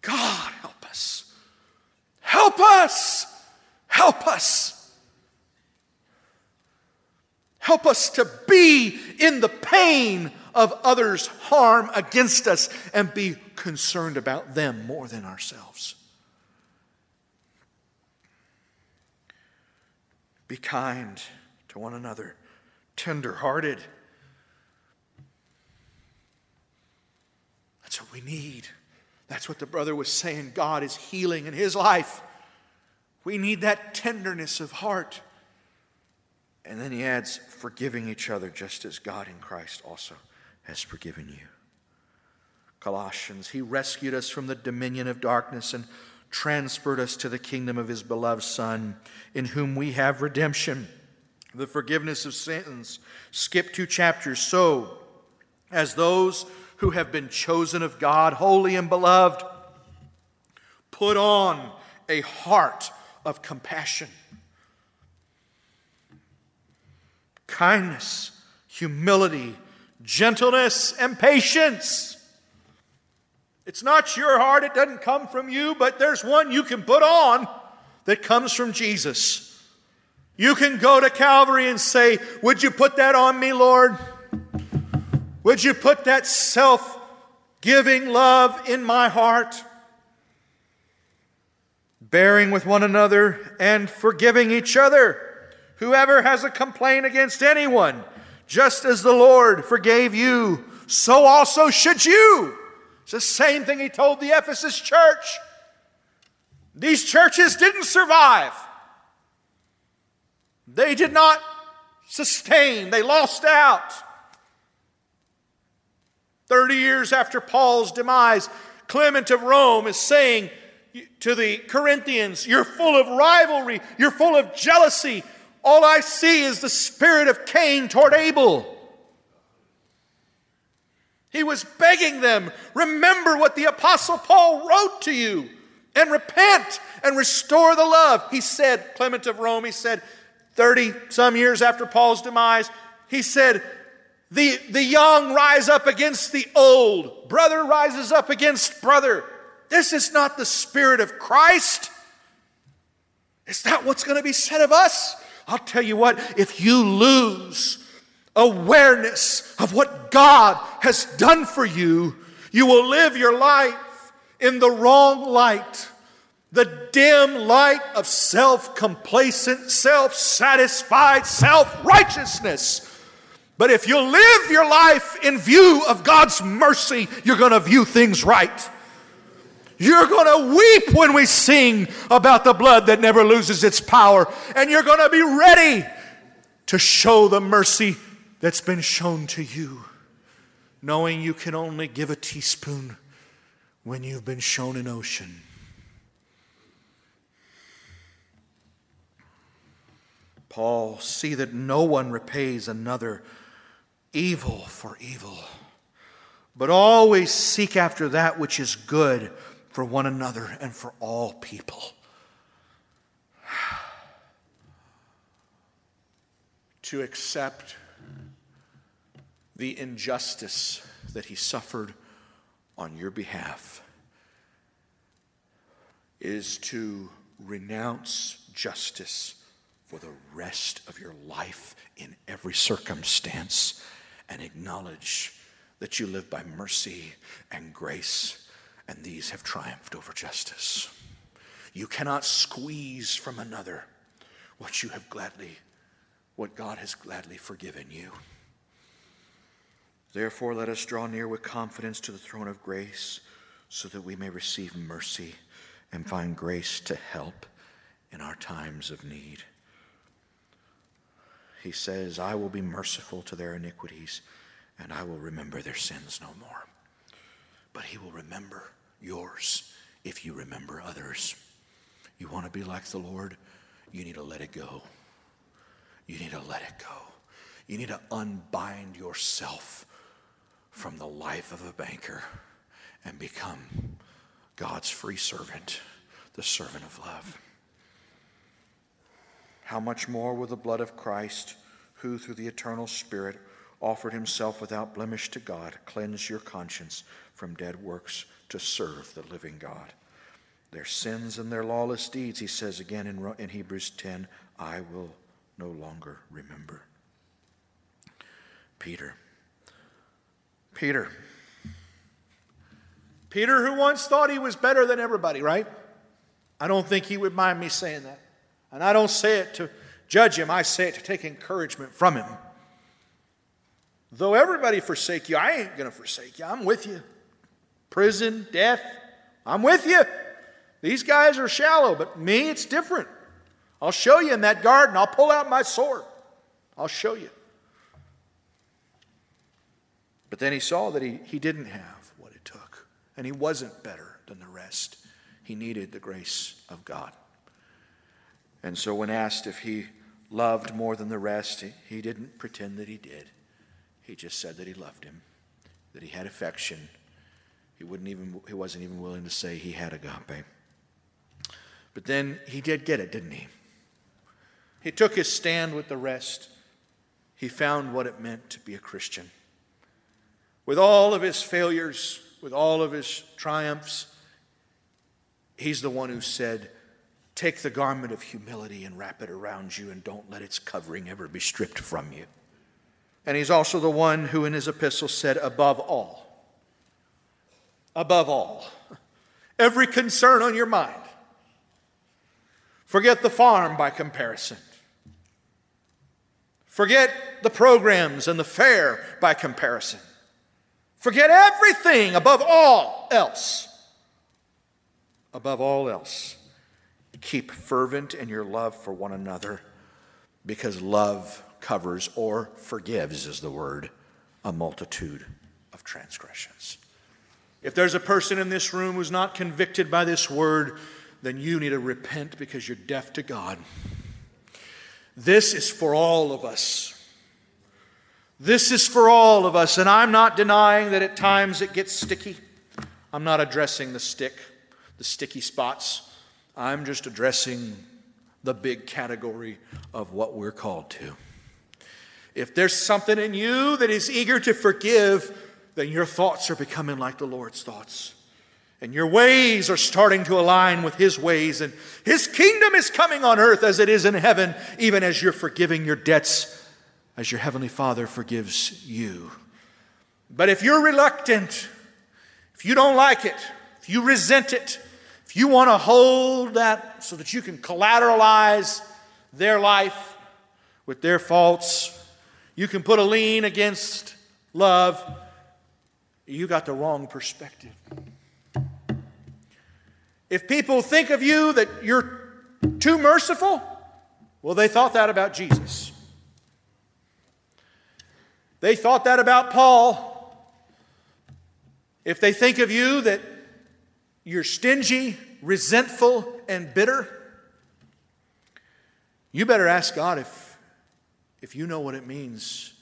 God, help us. Help us. Help us. Help us to be in the pain of others' harm against us and be concerned about them more than ourselves. Be kind to one another, tender hearted. That's what we need. That's what the brother was saying. God is healing in his life. We need that tenderness of heart. And then he adds, forgiving each other just as God in Christ also has forgiven you. Colossians, he rescued us from the dominion of darkness and transferred us to the kingdom of his beloved Son, in whom we have redemption, the forgiveness of sins. Skip two chapters. So, as those who have been chosen of God, holy and beloved, put on a heart of compassion kindness, humility, gentleness, and patience. It's not your heart, it doesn't come from you, but there's one you can put on that comes from Jesus. You can go to Calvary and say, Would you put that on me, Lord? Would you put that self giving love in my heart? Bearing with one another and forgiving each other. Whoever has a complaint against anyone, just as the Lord forgave you, so also should you. It's the same thing he told the Ephesus church. These churches didn't survive, they did not sustain, they lost out. 30 years after Paul's demise, Clement of Rome is saying to the Corinthians, You're full of rivalry, you're full of jealousy, all I see is the spirit of Cain toward Abel. He was begging them, remember what the Apostle Paul wrote to you and repent and restore the love. He said, Clement of Rome, he said, 30 some years after Paul's demise, he said, the, the young rise up against the old, brother rises up against brother. This is not the spirit of Christ. Is that what's going to be said of us? I'll tell you what, if you lose awareness of what God has done for you, you will live your life in the wrong light. The dim light of self complacent, self satisfied, self righteousness. But if you live your life in view of God's mercy, you're going to view things right. You're going to weep when we sing about the blood that never loses its power, and you're going to be ready to show the mercy that's been shown to you, knowing you can only give a teaspoon when you've been shown an ocean. Paul, see that no one repays another evil for evil, but always seek after that which is good for one another and for all people. to accept the injustice that he suffered on your behalf is to renounce justice for the rest of your life in every circumstance and acknowledge that you live by mercy and grace and these have triumphed over justice. You cannot squeeze from another what you have gladly, what God has gladly forgiven you. Therefore, let us draw near with confidence to the throne of grace so that we may receive mercy and find grace to help in our times of need. He says, I will be merciful to their iniquities, and I will remember their sins no more. But he will remember yours if you remember others. You want to be like the Lord? You need to let it go. You need to let it go. You need to unbind yourself from the life of a banker and become God's free servant, the servant of love. How much more will the blood of Christ, who through the eternal Spirit offered himself without blemish to God, cleanse your conscience from dead works to serve the living God. Their sins and their lawless deeds, he says again in, in Hebrews 10, I will no longer remember. Peter. Peter. Peter, who once thought he was better than everybody, right? I don't think he would mind me saying that. And I don't say it to judge him, I say it to take encouragement from him. Though everybody forsake you, I ain't going to forsake you. I'm with you prison, death. I'm with you. These guys are shallow, but me, it's different. I'll show you in that garden. I'll pull out my sword. I'll show you. But then he saw that he, he didn't have what it took, and he wasn't better than the rest. He needed the grace of God. And so, when asked if he loved more than the rest, he, he didn't pretend that he did. He just said that he loved him, that he had affection, he, wouldn't even, he wasn't even willing to say he had agape. But then he did get it, didn't he? He took his stand with the rest. He found what it meant to be a Christian. With all of his failures, with all of his triumphs, he's the one who said, Take the garment of humility and wrap it around you, and don't let its covering ever be stripped from you. And he's also the one who, in his epistle, said, Above all, above all. Every concern on your mind. Forget the farm by comparison. Forget the programs and the fair by comparison. Forget everything above all else. Above all else, keep fervent in your love for one another because love covers or forgives, is the word, a multitude of transgressions. If there's a person in this room who's not convicted by this word, then you need to repent because you're deaf to God. This is for all of us. This is for all of us, and I'm not denying that at times it gets sticky. I'm not addressing the stick, the sticky spots. I'm just addressing the big category of what we're called to. If there's something in you that is eager to forgive, then your thoughts are becoming like the Lord's thoughts. And your ways are starting to align with His ways. And His kingdom is coming on earth as it is in heaven, even as you're forgiving your debts as your Heavenly Father forgives you. But if you're reluctant, if you don't like it, if you resent it, if you want to hold that so that you can collateralize their life with their faults, you can put a lien against love, you got the wrong perspective. If people think of you that you're too merciful, well, they thought that about Jesus. They thought that about Paul. If they think of you that you're stingy, resentful, and bitter, you better ask God if, if you know what it means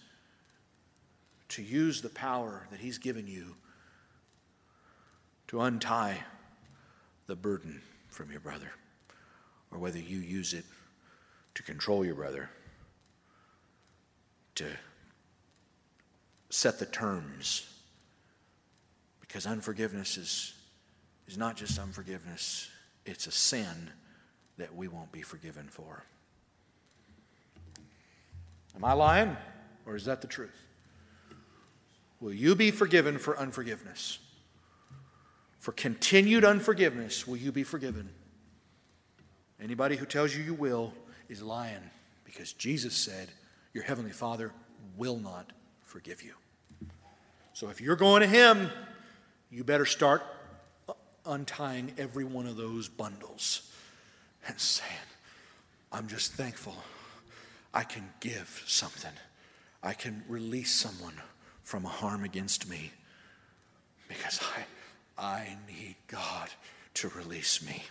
to use the power that He's given you to untie the burden from your brother, or whether you use it to control your brother, to set the terms. Because unforgiveness is, is not just unforgiveness, it's a sin that we won't be forgiven for. Am I lying? Or is that the truth? Will you be forgiven for unforgiveness? For continued unforgiveness, will you be forgiven? Anybody who tells you you will is lying because Jesus said, Your heavenly Father will not forgive you. So if you're going to Him, you better start untying every one of those bundles and saying, I'm just thankful I can give something. I can release someone from a harm against me because I, I need God to release me.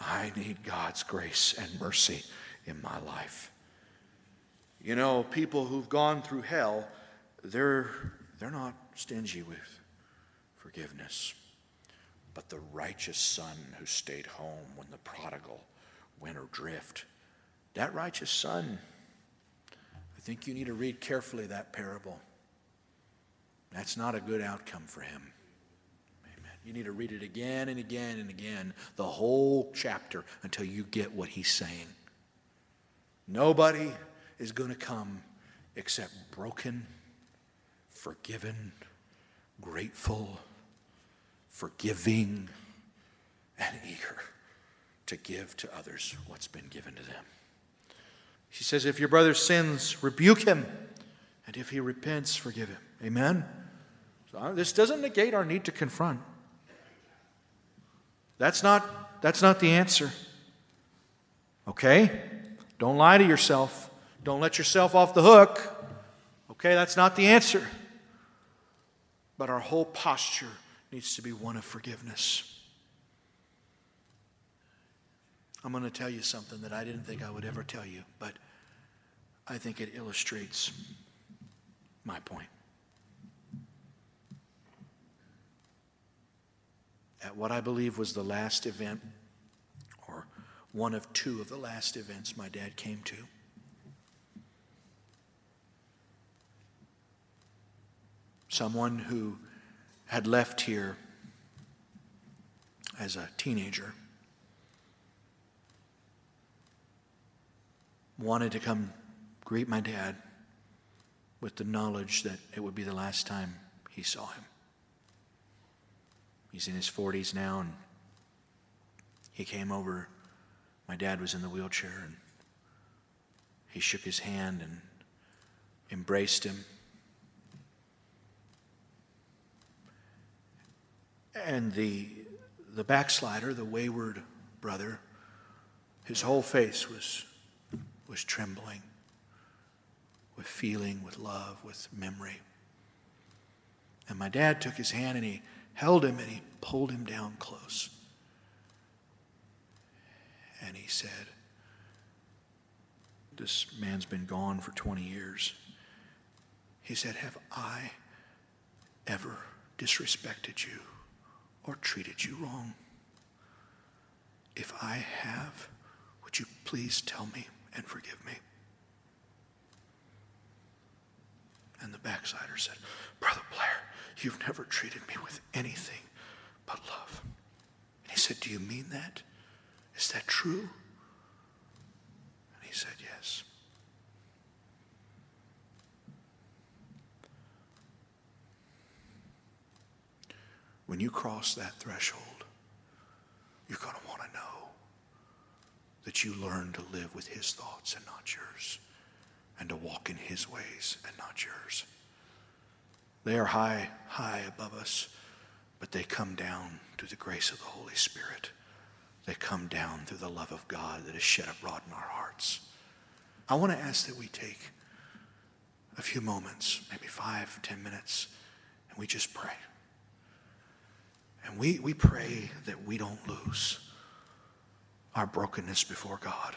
I need God's grace and mercy in my life. You know, people who've gone through hell, they're, they're not stingy with forgiveness. But the righteous son who stayed home when the prodigal went adrift, that righteous son, I think you need to read carefully that parable. That's not a good outcome for him. Amen. You need to read it again and again and again, the whole chapter, until you get what he's saying. Nobody is going to come except broken, forgiven, grateful, forgiving, and eager to give to others what's been given to them. He says, If your brother sins, rebuke him, and if he repents, forgive him. Amen? So uh, this doesn't negate our need to confront. That's not, that's not the answer. Okay? Don't lie to yourself. Don't let yourself off the hook. Okay, that's not the answer. But our whole posture needs to be one of forgiveness. I'm going to tell you something that I didn't think I would ever tell you, but I think it illustrates my point. At what I believe was the last event or one of two of the last events my dad came to. Someone who had left here as a teenager wanted to come greet my dad with the knowledge that it would be the last time he saw him. He's in his 40s now, and he came over my dad was in the wheelchair and he shook his hand and embraced him. And the, the backslider, the wayward brother, his whole face was, was trembling with feeling, with love, with memory. And my dad took his hand and he held him and he pulled him down close and he said, This man's been gone for 20 years. He said, Have I ever disrespected you or treated you wrong? If I have, would you please tell me and forgive me. And the backslider said, Brother Blair, you've never treated me with anything but love. And he said, Do you mean that? Is that true? And he said, Yes. When you cross that threshold, you're going to want to know that you learn to live with His thoughts and not yours, and to walk in His ways and not yours. They are high, high above us, but they come down through the grace of the Holy Spirit. They come down through the love of God that is shed abroad in our hearts. I want to ask that we take a few moments, maybe five, ten minutes, and we just pray. And we, we pray that we don't lose our brokenness before God,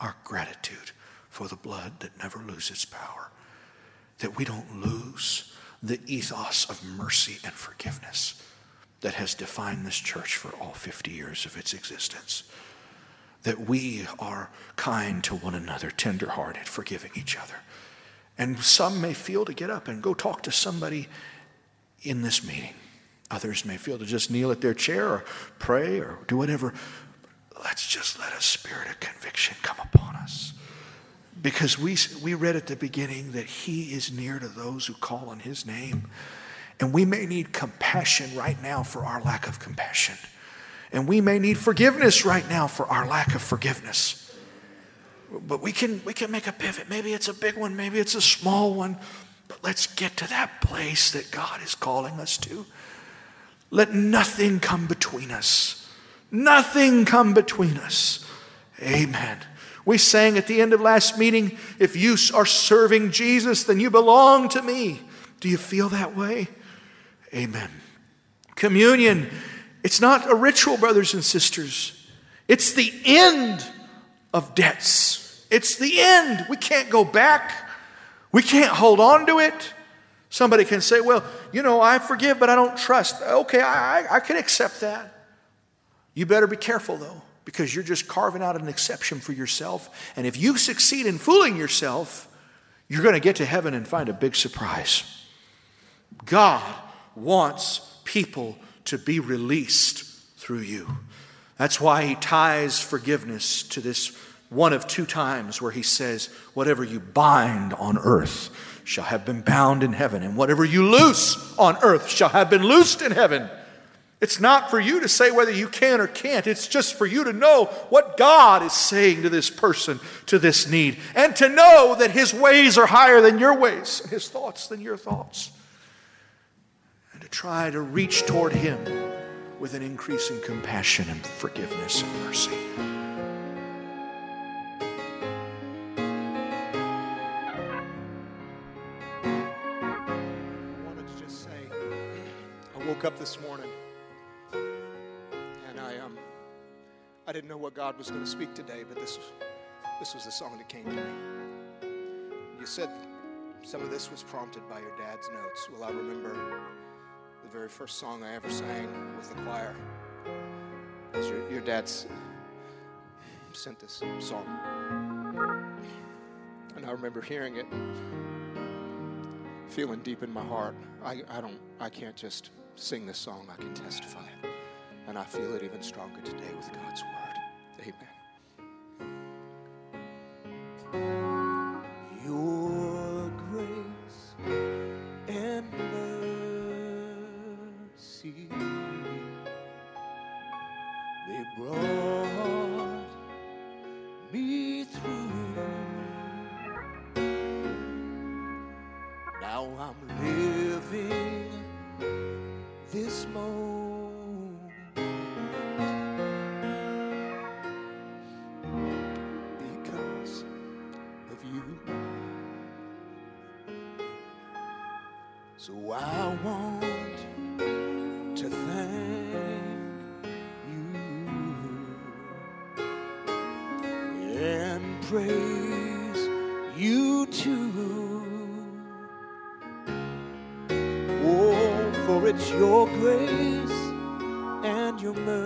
our gratitude for the blood that never loses power, that we don't lose the ethos of mercy and forgiveness that has defined this church for all 50 years of its existence. That we are kind to one another, tenderhearted, forgiving each other. And some may feel to get up and go talk to somebody in this meeting. Others may feel to just kneel at their chair or pray or do whatever. Let's just let a spirit of conviction come upon us. Because we, we read at the beginning that He is near to those who call on His name. And we may need compassion right now for our lack of compassion. And we may need forgiveness right now for our lack of forgiveness. But we can, we can make a pivot. Maybe it's a big one, maybe it's a small one. But let's get to that place that God is calling us to. Let nothing come between us. Nothing come between us. Amen. We sang at the end of last meeting if you are serving Jesus, then you belong to me. Do you feel that way? Amen. Communion, it's not a ritual, brothers and sisters. It's the end of debts. It's the end. We can't go back. We can't hold on to it. Somebody can say, well, you know, I forgive, but I don't trust. Okay, I, I can accept that. You better be careful, though, because you're just carving out an exception for yourself. And if you succeed in fooling yourself, you're going to get to heaven and find a big surprise. God wants people to be released through you. That's why he ties forgiveness to this one of two times where he says, Whatever you bind on earth shall have been bound in heaven, and whatever you loose on earth shall have been loosed in heaven. It's not for you to say whether you can or can't. It's just for you to know what God is saying to this person, to this need, and to know that His ways are higher than your ways, and His thoughts than your thoughts. And to try to reach toward Him with an increasing compassion and forgiveness and mercy. I wanted to just say, I woke up this morning I didn't know what God was going to speak today, but this this was the song that came to me. You said some of this was prompted by your dad's notes. Well, I remember the very first song I ever sang with the choir. Is your, your dad's sent this song. And I remember hearing it, feeling deep in my heart. I, I don't I can't just sing this song, I can testify. it. And I feel it even stronger today with God's word. Amen. So your grace and your mercy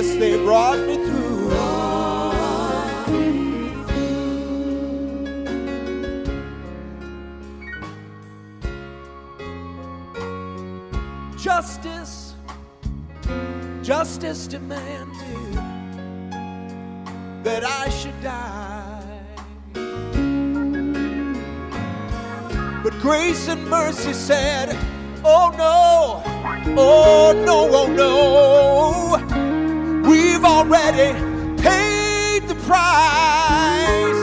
Jesus, they brought me through. Justice, justice demanded that I should die. But grace and mercy said, Oh no, oh no, oh no already paid the price.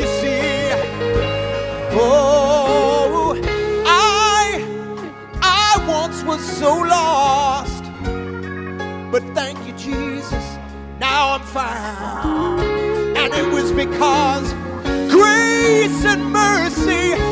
You see, oh, I, I once was so lost, but thank you, Jesus, now I'm found. And it was because grace and mercy.